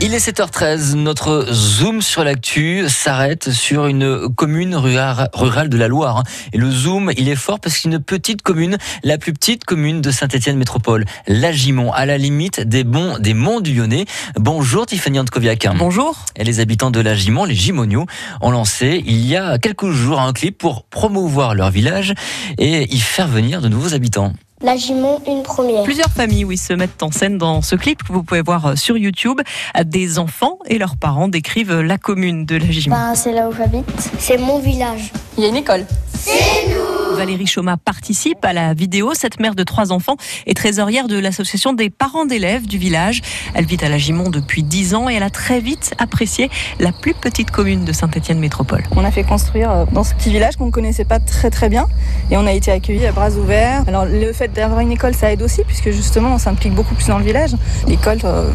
Il est 7h13, notre zoom sur l'actu s'arrête sur une commune rurale de la Loire. Et le zoom, il est fort parce qu'une petite commune, la plus petite commune de Saint-Étienne Métropole, Lagimont, à la limite des, bons, des monts du Lyonnais. Bonjour Tiffany Antkoviak. Bonjour. Et les habitants de Lagimont, les Gimoniaux, ont lancé il y a quelques jours un clip pour promouvoir leur village et y faire venir de nouveaux habitants. La Gimont, une première. Plusieurs familles, oui, se mettent en scène dans ce clip que vous pouvez voir euh, sur YouTube. Des enfants et leurs parents décrivent la commune de la Gimont. Ben, c'est là où j'habite. C'est mon village. Il y a une école. C'est nous Valérie Choma participe à la vidéo. Cette mère de trois enfants est trésorière de l'association des parents d'élèves du village. Elle vit à la Gimont depuis dix ans et elle a très vite apprécié la plus petite commune de Saint-Étienne Métropole. On a fait construire euh, dans ce petit village qu'on ne connaissait pas très très bien et on a été accueillis à bras ouverts. Alors le fait d'avoir une école, ça aide aussi puisque justement on s'implique beaucoup plus dans le village. L'école euh,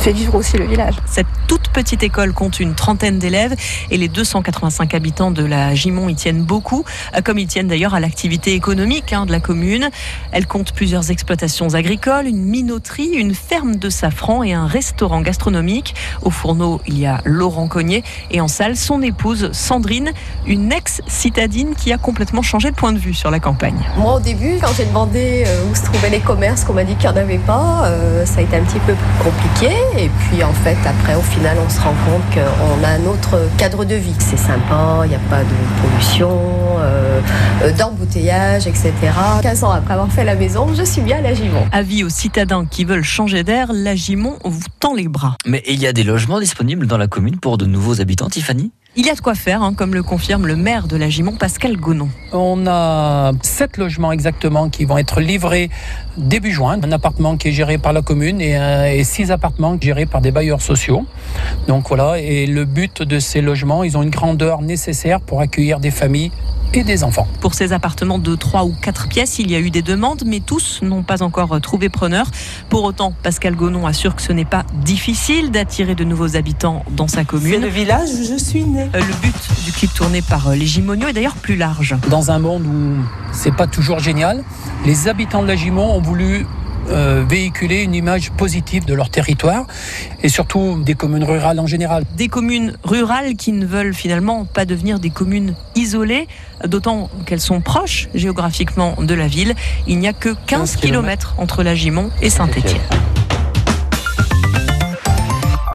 fait vivre aussi le village. Cette toute petite école compte une trentaine d'élèves et les 285 habitants de la Gimont y tiennent beaucoup, euh, comme ils tiennent d'ailleurs à l'activité économique hein, de la commune. Elle compte plusieurs exploitations agricoles, une minoterie, une ferme de safran et un restaurant gastronomique. Au fourneau, il y a Laurent Cognet et en salle, son épouse Sandrine, une ex-citadine qui a complètement changé de point de vue sur la campagne. Moi, au début, quand j'ai demandé euh, où se trouvaient les commerces, qu'on m'a dit qu'il n'y en avait pas, euh, ça a été un petit peu compliqué. Et puis, en fait, après, au final, on se rend compte qu'on a un autre cadre de vie. C'est sympa, il n'y a pas de pollution, euh, d'embouteillage, etc. 15 ans après avoir fait la maison, je suis bien à la Gimont. Avis aux citadins qui veulent changer d'air, la Gimont vous tend les bras. Mais il y a des logements disponibles dans la commune pour de nouveaux habitants, Tiffany? Il y a de quoi faire, hein, comme le confirme le maire de la Gimont, Pascal Gonon. On a sept logements exactement qui vont être livrés début juin. Un appartement qui est géré par la commune et, et six appartements gérés par des bailleurs sociaux. Donc voilà, et le but de ces logements, ils ont une grandeur nécessaire pour accueillir des familles et des enfants. Pour ces appartements de 3 ou 4 pièces, il y a eu des demandes, mais tous n'ont pas encore trouvé preneur. Pour autant, Pascal Gonon assure que ce n'est pas difficile d'attirer de nouveaux habitants dans sa commune. C'est le village où je suis né. Le but du clip tourné par les Gimoniaux est d'ailleurs plus large. Dans un monde où c'est pas toujours génial, les habitants de la Gimont ont voulu euh, véhiculer une image positive de leur territoire et surtout des communes rurales en général. Des communes rurales qui ne veulent finalement pas devenir des communes isolées, d'autant qu'elles sont proches géographiquement de la ville. Il n'y a que 15, 15 km entre la Gimont et Saint-Étienne.